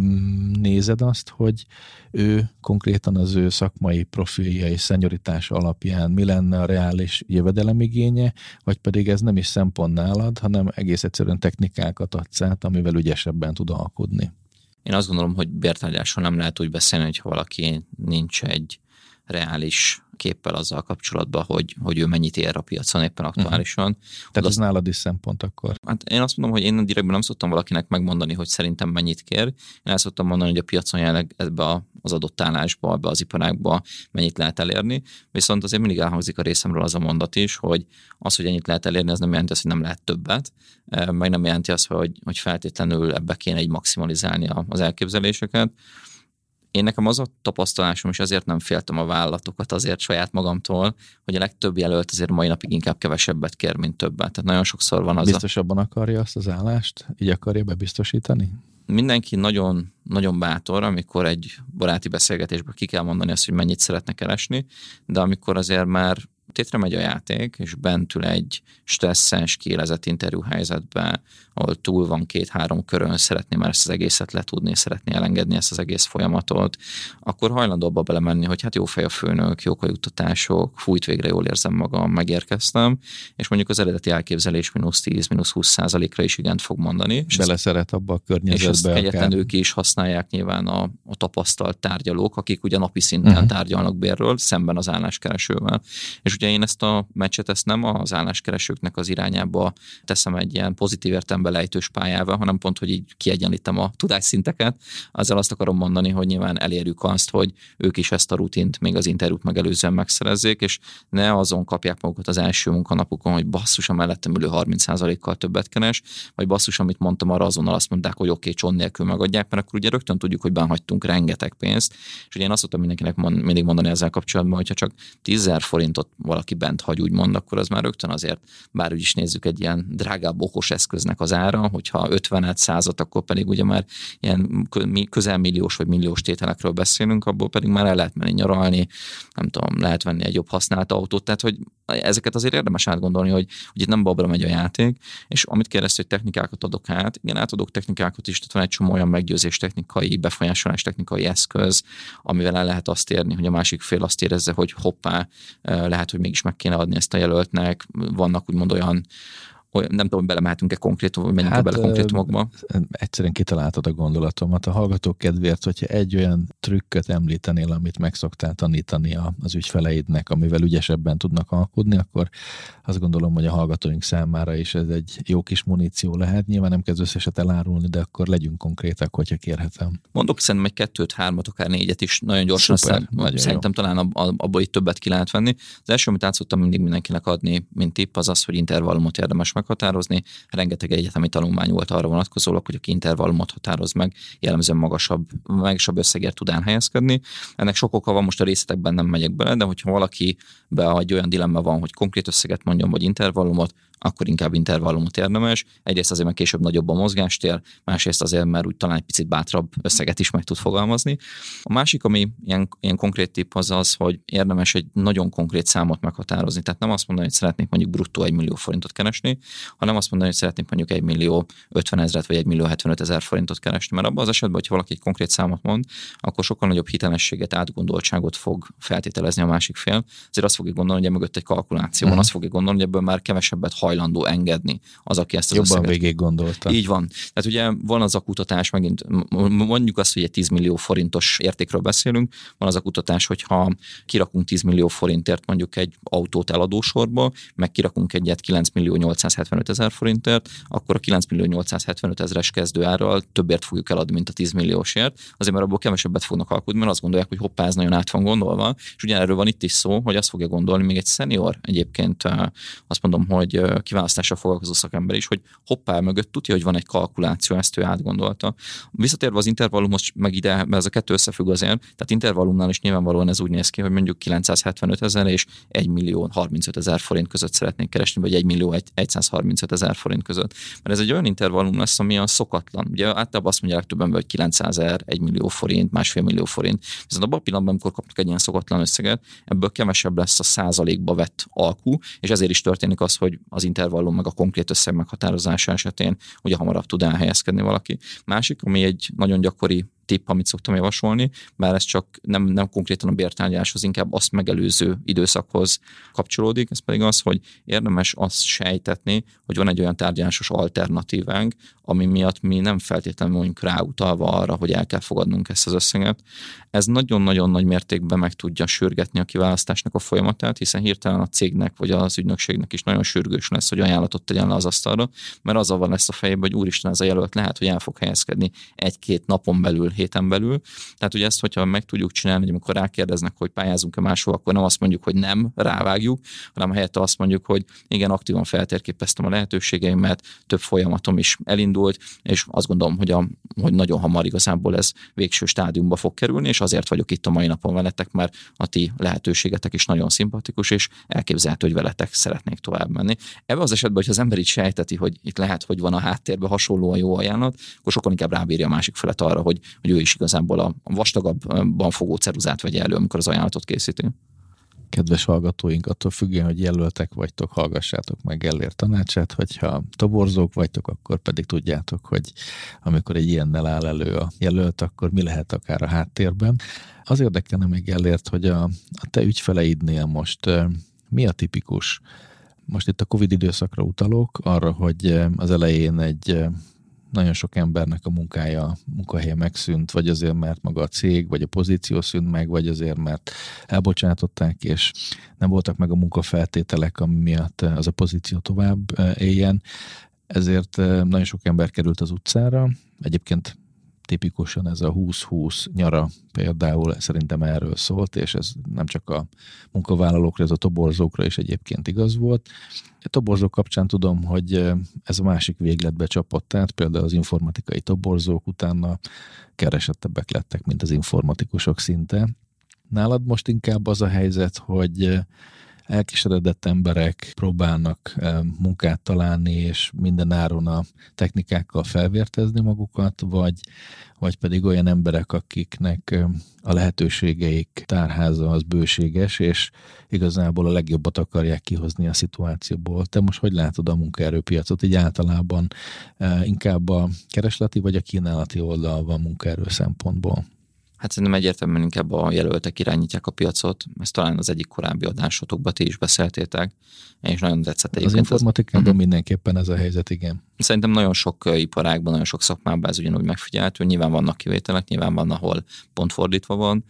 mm, nézed azt, hogy ő konkrétan az ő szakmai profilja és szenyoritás alapján mi lenne a reális jövedelemigénye, vagy pedig ez nem is szempont nálad, hanem egész egyszerűen technikákat adsz át, amivel ügyesebben tud alkudni. Én azt gondolom, hogy bértárgyásról nem lehet úgy beszélni, hogyha valaki nincs egy reális képpel azzal kapcsolatban, hogy, hogy ő mennyit ér a piacon éppen mhm. aktuálisan. Uh-huh. Tehát ez nálad is szempont akkor? Hát én azt mondom, hogy én direktben nem szoktam valakinek megmondani, hogy szerintem mennyit kér. Én el szoktam mondani, hogy a piacon jelenleg ebbe az adott állásba, ebbe az iparágba mennyit lehet elérni. Viszont azért mindig elhangzik a részemről az a mondat is, hogy az, hogy ennyit lehet elérni, ez nem jelenti azt, hogy nem lehet többet, meg nem jelenti azt, hogy, hogy feltétlenül ebbe kéne egy maximalizálni az elképzeléseket én nekem az a tapasztalásom, és azért nem féltem a vállalatokat azért saját magamtól, hogy a legtöbb jelölt azért mai napig inkább kevesebbet kér, mint többet. Tehát nagyon sokszor van az Biztosabban a... akarja azt az állást? Így akarja bebiztosítani? Mindenki nagyon, nagyon bátor, amikor egy baráti beszélgetésben ki kell mondani azt, hogy mennyit szeretne keresni, de amikor azért már tétre megy a játék, és bentül egy stresszes, kiélezett interjú helyzetbe, ahol túl van két-három körön, szeretné már ezt az egészet letudni, szeretné elengedni ezt az egész folyamatot, akkor hajlandó abba belemenni, hogy hát jó fej a főnök, jók a juttatások, fújt végre jól érzem magam, megérkeztem, és mondjuk az eredeti elképzelés mínusz 10, mínusz 20 százalékra is igent fog mondani. És Beleszeret abba a környezetbe. És ezt egyetlen ők is használják nyilván a, a tapasztalt tárgyalók, akik ugye napi szinten uh-huh. tárgyalnak bérről, szemben az álláskeresővel. És ugye én ezt a meccset ezt nem az álláskeresőknek az irányába teszem egy ilyen pozitív értelemben lejtős pályával, hanem pont, hogy így kiegyenlítem a tudásszinteket. Azzal azt akarom mondani, hogy nyilván elérjük azt, hogy ők is ezt a rutint még az interjút megelőzően megszerezzék, és ne azon kapják magukat az első munkanapukon, hogy basszus, a mellettem ülő 30%-kal többet keres, vagy basszus, amit mondtam, arra azonnal azt mondták, hogy oké, okay, cson nélkül megadják, mert akkor ugye rögtön tudjuk, hogy benhagytunk rengeteg pénzt. És ugye én azt szoktam mindenkinek mindig mondani ezzel kapcsolatban, hogyha csak 10 forинtot valaki bent hagy, úgymond, akkor az már rögtön azért, bár úgy is nézzük egy ilyen drágább okos eszköznek az ára, hogyha 50 százat, akkor pedig ugye már ilyen közel milliós vagy milliós tételekről beszélünk, abból pedig már el lehet menni nyaralni, nem tudom, lehet venni egy jobb használt autót, tehát hogy ezeket azért érdemes átgondolni, hogy, hogy itt nem babra megy a játék, és amit kérdezte, hogy technikákat adok át, igen, átadok technikákat is, tehát van egy csomó olyan meggyőzés technikai, befolyásolás technikai eszköz, amivel el lehet azt érni, hogy a másik fél azt érezze, hogy hoppá, lehet, hogy mégis meg kéne adni ezt a jelöltnek. Vannak úgymond olyan olyan, nem tudom, hogy belemehetünk-e konkrétum, vagy menjünk hát, bele konkrétumokba. Egyszerűen kitaláltad a gondolatomat. A hallgatók kedvéért, hogyha egy olyan trükköt említenél, amit meg szoktál tanítani az ügyfeleidnek, amivel ügyesebben tudnak alkudni, akkor azt gondolom, hogy a hallgatóink számára is ez egy jó kis muníció lehet. Nyilván nem kezd összeset elárulni, de akkor legyünk konkrétak, hogyha kérhetem. Mondok szerintem egy kettőt, hármat, akár négyet is nagyon gyorsan. Szuper, aztán, nagyon szerintem jó. talán abból itt többet ki lehet venni. Az első, amit át szoktam mindig mindenkinek adni, mint tipp, az az, hogy intervallumot érdemes meg meghatározni. Rengeteg egyetemi tanulmány volt arra vonatkozólag, hogy aki intervallumot határoz meg, jellemzően magasabb, magasabb összegért tud elhelyezkedni. Ennek sok oka van, most a részletekben nem megyek bele, de hogyha valaki be egy olyan dilemma van, hogy konkrét összeget mondjon, vagy intervallumot, akkor inkább intervallumot érdemes. Egyrészt azért, mert később nagyobb a mozgástér, másrészt azért, mert úgy talán egy picit bátrabb összeget is meg tud fogalmazni. A másik, ami ilyen, ilyen konkrét tipp az az, hogy érdemes egy nagyon konkrét számot meghatározni. Tehát nem azt mondani, hogy szeretnék mondjuk bruttó 1 millió forintot keresni, hanem azt mondani, hogy szeretnék mondjuk 1 millió 50 ezeret vagy 1 millió 75 ezer forintot keresni. Mert abban az esetben, hogyha valaki egy konkrét számot mond, akkor sokkal nagyobb hitelességet, átgondoltságot fog feltételezni a másik fél. Ezért azt fogja gondolni, hogy mögött egy kalkuláció van, mm. azt fogja gondolni, hogy ebből már kevesebbet hajlandó engedni az, aki ezt az Jobban összeget... végig gondolta. Így van. Tehát ugye van az a kutatás, megint mondjuk azt, hogy egy 10 millió forintos értékről beszélünk, van az a kutatás, hogyha kirakunk 10 millió forintért mondjuk egy autót eladósorba, meg kirakunk egyet 9 millió 875 ezer forintért, akkor a 9 millió 875 ezeres kezdőárral többért fogjuk eladni, mint a 10 milliósért, azért mert abból kevesebbet fognak alkudni, mert azt gondolják, hogy hoppá, ez nagyon át van gondolva, és ugyanerről van itt is szó, hogy azt fogja gondolni még egy szenior egyébként, azt mondom, hogy kiválasztással foglalkozó szakember is, hogy hoppá mögött tudja, hogy van egy kalkuláció, ezt ő átgondolta. Visszatérve az intervallumhoz, meg ide, mert ez a kettő összefügg azért, tehát intervallumnál is nyilvánvalóan ez úgy néz ki, hogy mondjuk 975 ezer és 1 millió 35 ezer forint között szeretnénk keresni, vagy 1 millió 135 ezer forint között. Mert ez egy olyan intervallum lesz, ami a szokatlan. Ugye általában azt mondják többen, hogy 900 ezer, 1 millió forint, másfél millió forint. Viszont abban a pillanatban, amikor kapnak egy ilyen szokatlan összeget, ebből kevesebb lesz a százalékba vett alkú, és ezért is történik az, hogy az intervallum meg a konkrét összeg meghatározása esetén ugye hamarabb tud elhelyezkedni valaki. Másik, ami egy nagyon gyakori tipp, amit szoktam javasolni, bár ez csak nem, nem konkrétan a bértárgyáshoz, inkább azt megelőző időszakhoz kapcsolódik, ez pedig az, hogy érdemes azt sejtetni, hogy van egy olyan tárgyalásos alternatívánk, ami miatt mi nem feltétlenül vagyunk ráutalva arra, hogy el kell fogadnunk ezt az összeget. Ez nagyon-nagyon nagy mértékben meg tudja sürgetni a kiválasztásnak a folyamatát, hiszen hirtelen a cégnek vagy az ügynökségnek is nagyon sürgős lesz, hogy ajánlatot tegyen le az asztalra, mert azzal van lesz a fejében, hogy úristen, ez a jelölt lehet, hogy el fog helyezkedni egy-két napon belül héten belül. Tehát ugye ezt, hogyha meg tudjuk csinálni, hogy amikor rákérdeznek, hogy pályázunk-e máshol, akkor nem azt mondjuk, hogy nem, rávágjuk, hanem helyette azt mondjuk, hogy igen, aktívan feltérképeztem a lehetőségeimet, több folyamatom is elindult, és azt gondolom, hogy, a, hogy nagyon hamar igazából ez végső stádiumba fog kerülni, és azért vagyok itt a mai napon veletek, mert a ti lehetőségetek is nagyon szimpatikus, és elképzelhető, hogy veletek szeretnék tovább menni. Ebben az esetben, hogy az ember így sejteti, hogy itt lehet, hogy van a háttérben hasonlóan jó ajánlat, akkor sokkal inkább rábírja a másik felet arra, hogy, hogy ő is igazából a vastagabban fogó ceruzát vegye elő, amikor az ajánlatot készíti. Kedves hallgatóink, attól függően, hogy jelöltek vagytok, hallgassátok meg Gellér tanácsát, hogyha toborzók vagytok, akkor pedig tudjátok, hogy amikor egy ilyennel áll elő a jelölt, akkor mi lehet akár a háttérben. Az érdekelne még Gellért, hogy a, a te ügyfeleidnél most mi a tipikus most itt a Covid időszakra utalok, arra, hogy az elején egy nagyon sok embernek a munkája, munkahelye megszűnt, vagy azért, mert maga a cég, vagy a pozíció szűnt meg, vagy azért, mert elbocsátották, és nem voltak meg a munkafeltételek, ami miatt az a pozíció tovább eh, éljen. Ezért eh, nagyon sok ember került az utcára. Egyébként tipikusan ez a 20-20 nyara például szerintem erről szólt, és ez nem csak a munkavállalókra, ez a toborzókra is egyébként igaz volt. A toborzók kapcsán tudom, hogy ez a másik végletbe csapott át, például az informatikai toborzók utána keresettebbek lettek, mint az informatikusok szinte. Nálad most inkább az a helyzet, hogy elkeseredett emberek próbálnak munkát találni, és minden áron a technikákkal felvértezni magukat, vagy, vagy pedig olyan emberek, akiknek a lehetőségeik tárháza az bőséges, és igazából a legjobbat akarják kihozni a szituációból. Te most hogy látod a munkaerőpiacot? Így általában inkább a keresleti vagy a kínálati oldal van munkaerő szempontból? Hát szerintem egyértelműen inkább a jelöltek irányítják a piacot. Ezt talán az egyik korábbi adásotokban ti is beszéltétek. Én is nagyon tetszett Az informatikában ez... Mhm. mindenképpen ez a helyzet, igen. Szerintem nagyon sok iparágban, nagyon sok szakmában ez ugyanúgy megfigyelhető. Nyilván vannak kivételek, nyilván van, ahol pont fordítva van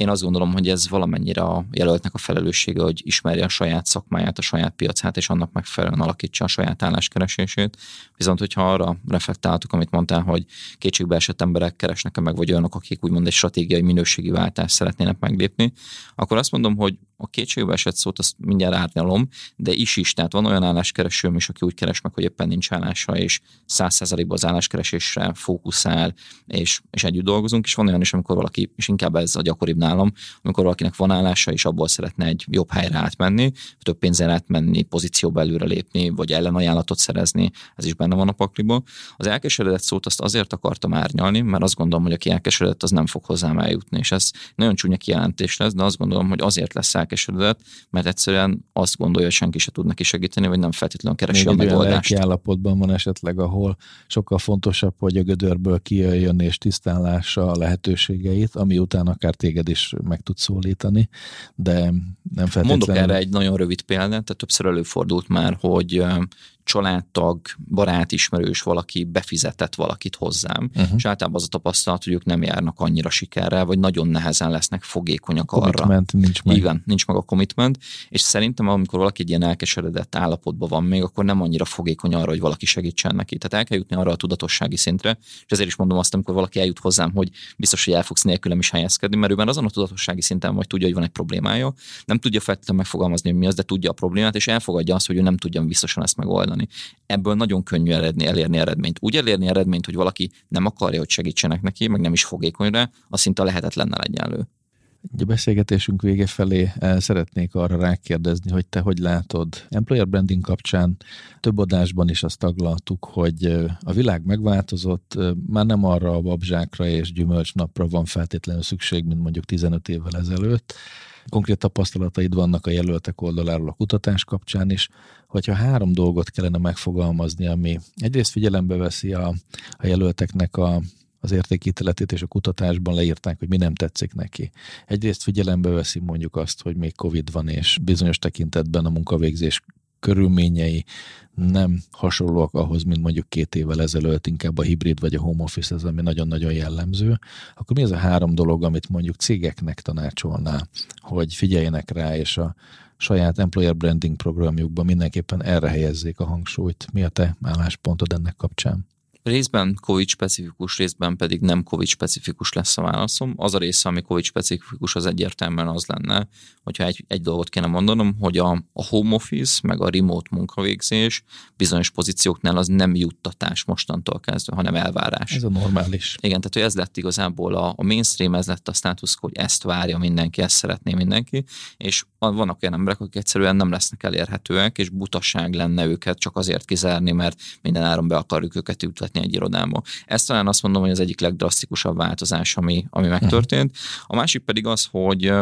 én azt gondolom, hogy ez valamennyire a jelöltnek a felelőssége, hogy ismerje a saját szakmáját, a saját piacát, és annak megfelelően alakítsa a saját álláskeresését. Viszont, hogyha arra reflektáltuk, amit mondtál, hogy kétségbe esett emberek keresnek meg, vagy olyanok, akik úgymond egy stratégiai minőségi váltást szeretnének meglépni, akkor azt mondom, hogy a kétségbe esett szót azt mindjárt árnyalom, de is is, tehát van olyan álláskeresőm is, aki úgy keres meg, hogy éppen nincs állása, és száz százalékban az álláskeresésre fókuszál, és, és együtt dolgozunk, és van olyan is, amikor valaki, és inkább ez a gyakoribb nálam, amikor valakinek van állása, és abból szeretne egy jobb helyre átmenni, több pénzzel átmenni, pozícióba előre lépni, vagy ellenajánlatot szerezni, ez is benne van a pakliba. Az elkeseredett szót azt azért akartam árnyalni, mert azt gondolom, hogy aki elkeseredett, az nem fog hozzám eljutni, és ez nagyon csúnya kijelentés lesz, de azt gondolom, hogy azért lesz elkeseredett, mert egyszerűen azt gondolja, hogy senki se tud neki segíteni, vagy nem feltétlenül keresi Még a megoldást. Olyan állapotban van esetleg, ahol sokkal fontosabb, hogy a gödörből kijöjjön és tisztán lássa a lehetőségeit, ami után akár téged is meg tud szólítani, de nem feltétlenül... Mondok erre egy nagyon rövid példát, tehát többször előfordult már, hogy családtag, barát, ismerős valaki befizetett valakit hozzám, uh-huh. és általában az a tapasztalat, hogy ők nem járnak annyira sikerrel, vagy nagyon nehezen lesznek fogékonyak arra. Commitment nincs meg. Igen, nincs meg a commitment, és szerintem amikor valaki egy ilyen elkeseredett állapotban van még, akkor nem annyira fogékony arra, hogy valaki segítsen neki. Tehát el kell jutni arra a tudatossági szintre, és ezért is mondom azt, amikor valaki eljut hozzám, hogy biztos, hogy el fogsz nélkülem is helyezkedni, mert ő már azon a tudatossági szinten vagy tudja, hogy van egy problémája, nem tudja feltétlenül megfogalmazni, hogy mi az, de tudja a problémát, és elfogadja azt, hogy ő nem tudja biztosan ezt megoldani csinálni. Ebből nagyon könnyű eredni, elérni eredményt. Úgy elérni eredményt, hogy valaki nem akarja, hogy segítsenek neki, meg nem is fogékony rá, az szinte lehetetlennel egyenlő. A beszélgetésünk vége felé eh, szeretnék arra rákérdezni, hogy te hogy látod. Employer branding kapcsán több adásban is azt taglaltuk, hogy eh, a világ megváltozott, eh, már nem arra a babzsákra és gyümölcsnapra van feltétlenül szükség, mint mondjuk 15 évvel ezelőtt, konkrét tapasztalataid vannak a jelöltek oldaláról a kutatás kapcsán is, hogyha három dolgot kellene megfogalmazni, ami egyrészt figyelembe veszi a, a jelölteknek a, az értékítéletét, és a kutatásban leírták, hogy mi nem tetszik neki. Egyrészt figyelembe veszi mondjuk azt, hogy még Covid van, és bizonyos tekintetben a munkavégzés körülményei nem hasonlóak ahhoz, mint mondjuk két évvel ezelőtt, inkább a hibrid vagy a home office, ez ami nagyon-nagyon jellemző, akkor mi az a három dolog, amit mondjuk cégeknek tanácsolná, hogy figyeljenek rá, és a saját employer branding programjukban mindenképpen erre helyezzék a hangsúlyt. Mi a te álláspontod ennek kapcsán? Részben COVID specifikus, részben pedig nem COVID specifikus lesz a válaszom. Az a része, ami COVID specifikus, az egyértelműen az lenne, hogyha egy, egy dolgot kéne mondanom, hogy a, a home office, meg a remote munkavégzés bizonyos pozícióknál az nem juttatás mostantól kezdve, hanem elvárás. Ez a normális. Igen, tehát hogy ez lett igazából a, a mainstream, ez lett a status, hogy ezt várja mindenki, ezt szeretné mindenki, és vannak olyan emberek, akik egyszerűen nem lesznek elérhetőek, és butaság lenne őket csak azért kizárni, mert minden áron be akarjuk őket ültetni egy irodába. Ez talán azt mondom, hogy az egyik legdrasztikusabb változás, ami, ami megtörtént. A másik pedig az, hogy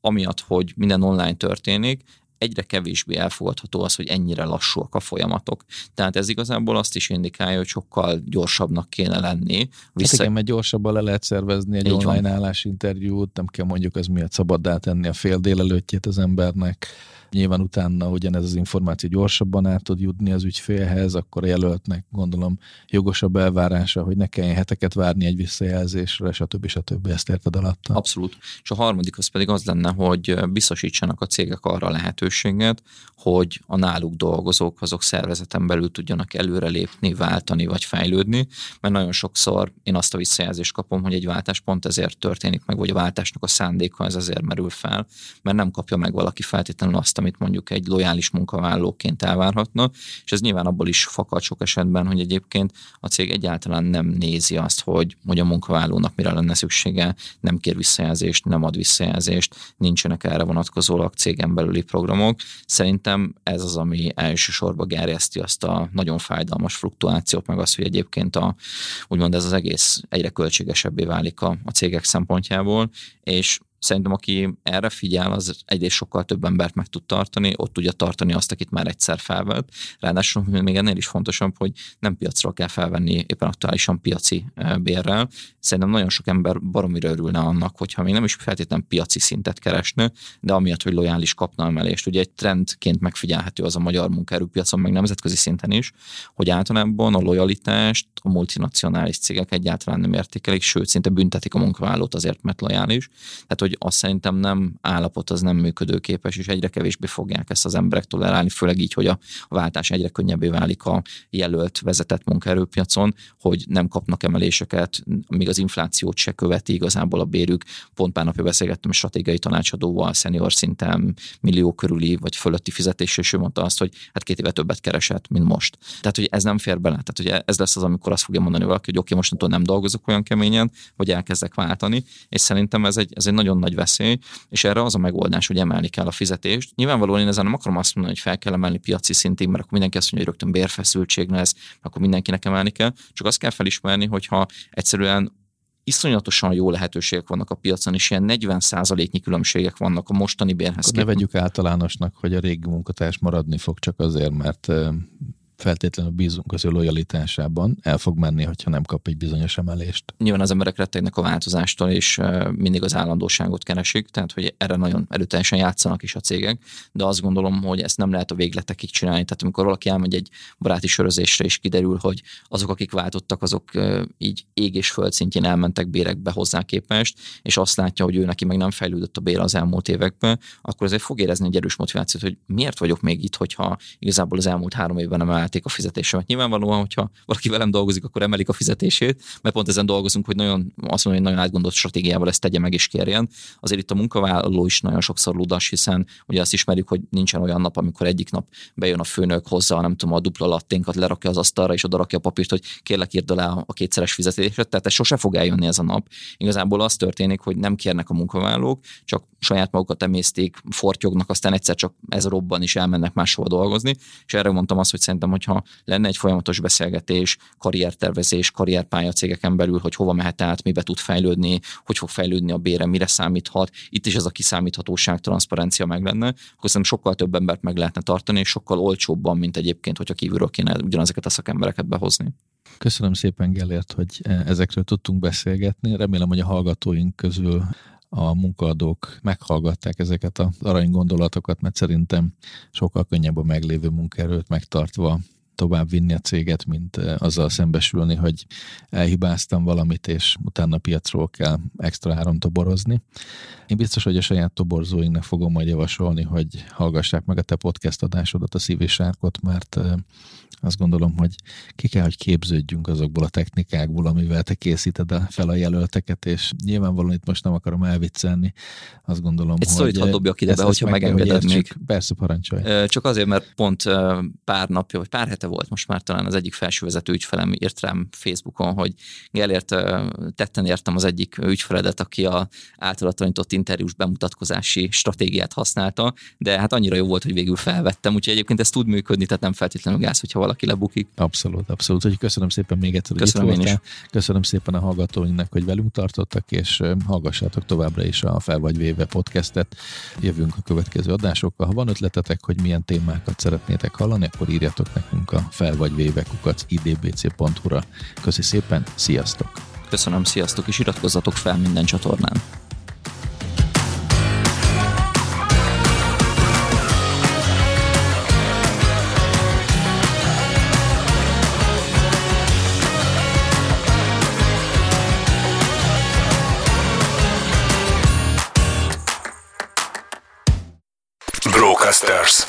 amiatt, hogy minden online történik, egyre kevésbé elfogadható az, hogy ennyire lassúak a folyamatok. Tehát ez igazából azt is indikálja, hogy sokkal gyorsabbnak kéne lenni. Vissza... Hát igen, mert gyorsabban le lehet szervezni egy Így online van. állásinterjút, nem kell mondjuk az miatt szabaddá tenni a fél délelőttjét az embernek Nyilván utána ugyanez az információ gyorsabban át tud jutni az ügyfélhez, akkor a jelöltnek gondolom jogosabb elvárása, hogy ne kelljen heteket várni egy visszajelzésre, stb. stb. Ezt érted alatta? Abszolút. És a harmadik az pedig az lenne, hogy biztosítsanak a cégek arra lehetőséget, hogy a náluk dolgozók azok szervezeten belül tudjanak előrelépni, váltani vagy fejlődni, mert nagyon sokszor én azt a visszajelzést kapom, hogy egy váltás pont ezért történik meg, vagy a váltásnak a szándéka ez azért merül fel, mert nem kapja meg valaki feltétlenül azt amit mondjuk egy lojális munkavállalóként elvárhatna, és ez nyilván abból is fakad sok esetben, hogy egyébként a cég egyáltalán nem nézi azt, hogy, hogy a munkavállalónak mire lenne szüksége, nem kér visszajelzést, nem ad visszajelzést, nincsenek erre vonatkozólag cégen belüli programok. Szerintem ez az, ami elsősorban gerjeszti azt a nagyon fájdalmas fluktuációt, meg azt, hogy egyébként a, úgymond ez az egész egyre költségesebbé válik a, a cégek szempontjából, és szerintem aki erre figyel, az egyrészt sokkal több embert meg tud tartani, ott tudja tartani azt, akit már egyszer felvett. Ráadásul még ennél is fontosabb, hogy nem piacról kell felvenni éppen aktuálisan piaci bérrel. Szerintem nagyon sok ember baromira örülne annak, hogyha még nem is feltétlenül piaci szintet keresne, de amiatt, hogy lojális kapna emelést. Ugye egy trendként megfigyelhető az a magyar munkaerőpiacon, meg nemzetközi szinten is, hogy általában a lojalitást a multinacionális cégek egyáltalán nem értékelik, sőt, szinte büntetik a munkavállalót azért, mert lojális. Tehát, hogy azt szerintem nem állapot, az nem működőképes, és egyre kevésbé fogják ezt az emberek tolerálni, főleg így, hogy a váltás egyre könnyebbé válik a jelölt, vezetett munkaerőpiacon, hogy nem kapnak emeléseket, míg az inflációt se követi igazából a bérük. Pont pár napja beszélgettem a stratégiai tanácsadóval, szenior szinten millió körüli vagy fölötti fizetés, és ő mondta azt, hogy hát két éve többet keresett, mint most. Tehát, hogy ez nem fér bele. Tehát, hogy ez lesz az, amikor azt fogja mondani valaki, hogy oké, okay, mostantól nem dolgozok olyan keményen, hogy elkezdek váltani, és szerintem ez egy, ez egy nagyon nagy veszély, és erre az a megoldás, hogy emelni kell a fizetést. Nyilvánvalóan én ezen nem akarom azt mondani, hogy fel kell emelni piaci szintig, mert akkor mindenki azt mondja, hogy rögtön bérfeszültség lesz, akkor mindenkinek emelni kell. Csak azt kell felismerni, hogyha egyszerűen iszonyatosan jó lehetőségek vannak a piacon, és ilyen 40%-nyi különbségek vannak a mostani bérhez. Akkor ne vegyük általánosnak, hogy a régi munkatárs maradni fog csak azért, mert feltétlenül bízunk az ő lojalitásában, el fog menni, hogyha nem kap egy bizonyos emelést. Nyilván az emberek rettegnek a változástól, és mindig az állandóságot keresik, tehát hogy erre nagyon erőteljesen játszanak is a cégek, de azt gondolom, hogy ezt nem lehet a végletekig csinálni. Tehát amikor valaki elmegy egy baráti sörözésre, és kiderül, hogy azok, akik váltottak, azok így ég és föld szintjén elmentek bérekbe hozzá képest, és azt látja, hogy ő neki meg nem fejlődött a bér az elmúlt években, akkor ezért fog érezni egy erős motivációt, hogy miért vagyok még itt, hogyha igazából az elmúlt három évben nem emelték a fizetésemet. Nyilvánvalóan, hogyha valaki velem dolgozik, akkor emelik a fizetését, mert pont ezen dolgozunk, hogy nagyon, azt mondom, hogy nagyon átgondolt stratégiával ezt tegye meg és kérjen. Azért itt a munkavállaló is nagyon sokszor ludas, hiszen ugye azt ismerjük, hogy nincsen olyan nap, amikor egyik nap bejön a főnök hozzá, nem tudom, a dupla latténkat lerakja az asztalra, és oda rakja a papírt, hogy kérlek írd le a kétszeres fizetését. Tehát ez sose fog eljönni ez a nap. Igazából az történik, hogy nem kérnek a munkavállalók, csak saját magukat emészték, fortyognak, aztán egyszer csak ez robban is elmennek máshova dolgozni. És erre mondtam azt, hogy szerintem, hogyha lenne egy folyamatos beszélgetés, karriertervezés, karrierpálya cégeken belül, hogy hova mehet át, mibe tud fejlődni, hogy fog fejlődni a bére, mire számíthat, itt is ez a kiszámíthatóság, transzparencia meg lenne, akkor szerintem sokkal több embert meg lehetne tartani, és sokkal olcsóbban, mint egyébként, hogyha kívülről kéne ugyanezeket a szakembereket behozni. Köszönöm szépen, Gellért, hogy ezekről tudtunk beszélgetni. Remélem, hogy a hallgatóink közül a munkaadók meghallgatták ezeket az arany gondolatokat, mert szerintem sokkal könnyebb a meglévő munkaerőt megtartva tovább vinni a céget, mint azzal szembesülni, hogy elhibáztam valamit, és utána piacról kell extra áron toborozni. Én biztos, hogy a saját toborzóinknak fogom majd javasolni, hogy hallgassák meg a te podcast adásodat, a szívésárkot, mert azt gondolom, hogy ki kell, hogy képződjünk azokból a technikákból, amivel te készíted fel a jelölteket, és nyilvánvalóan itt most nem akarom elviccelni. Azt gondolom, Egy hogy... Egy dobjak ide be, hogyha megengeded még. Persze, parancsolj. Csak azért, mert pont pár napja, vagy pár hete volt most már talán az egyik felsővezető ügyfelem írt rám Facebookon, hogy Gellért tetten értem az egyik ügyfeledet, aki a általa tanított interjús bemutatkozási stratégiát használta, de hát annyira jó volt, hogy végül felvettem, úgyhogy egyébként ez tud működni, tehát nem feltétlenül gáz, hogyha valaki lebukik. Abszolút, abszolút. Úgyhogy köszönöm szépen még egyszer, hogy köszönöm itt voltál. Köszönöm szépen a hallgatóinknak, hogy velünk tartottak, és hallgassátok továbbra is a Fel vagy Véve podcastet. Jövünk a következő adásokkal. Ha van ötletetek, hogy milyen témákat szeretnétek hallani, akkor írjatok nekünk a fel vagy véve kukac idbc.hu-ra. Köszi szépen, sziasztok! Köszönöm, sziasztok, és iratkozzatok fel minden csatornán. Brocasters.